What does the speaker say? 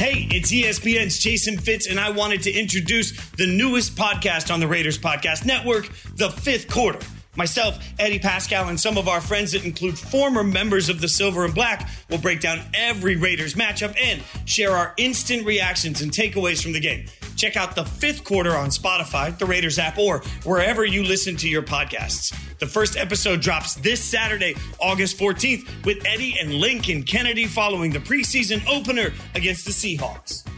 Hey, it's ESPN's Jason Fitz, and I wanted to introduce the newest podcast on the Raiders Podcast Network, The Fifth Quarter. Myself, Eddie Paskal, and some of our friends that include former members of the Silver and Black will break down every Raiders matchup and share our instant reactions and takeaways from the game. Check out the fifth quarter on Spotify, the Raiders app, or wherever you listen to your podcasts. The first episode drops this Saturday, August 14th, with Eddie and Lincoln Kennedy following the preseason opener against the Seahawks.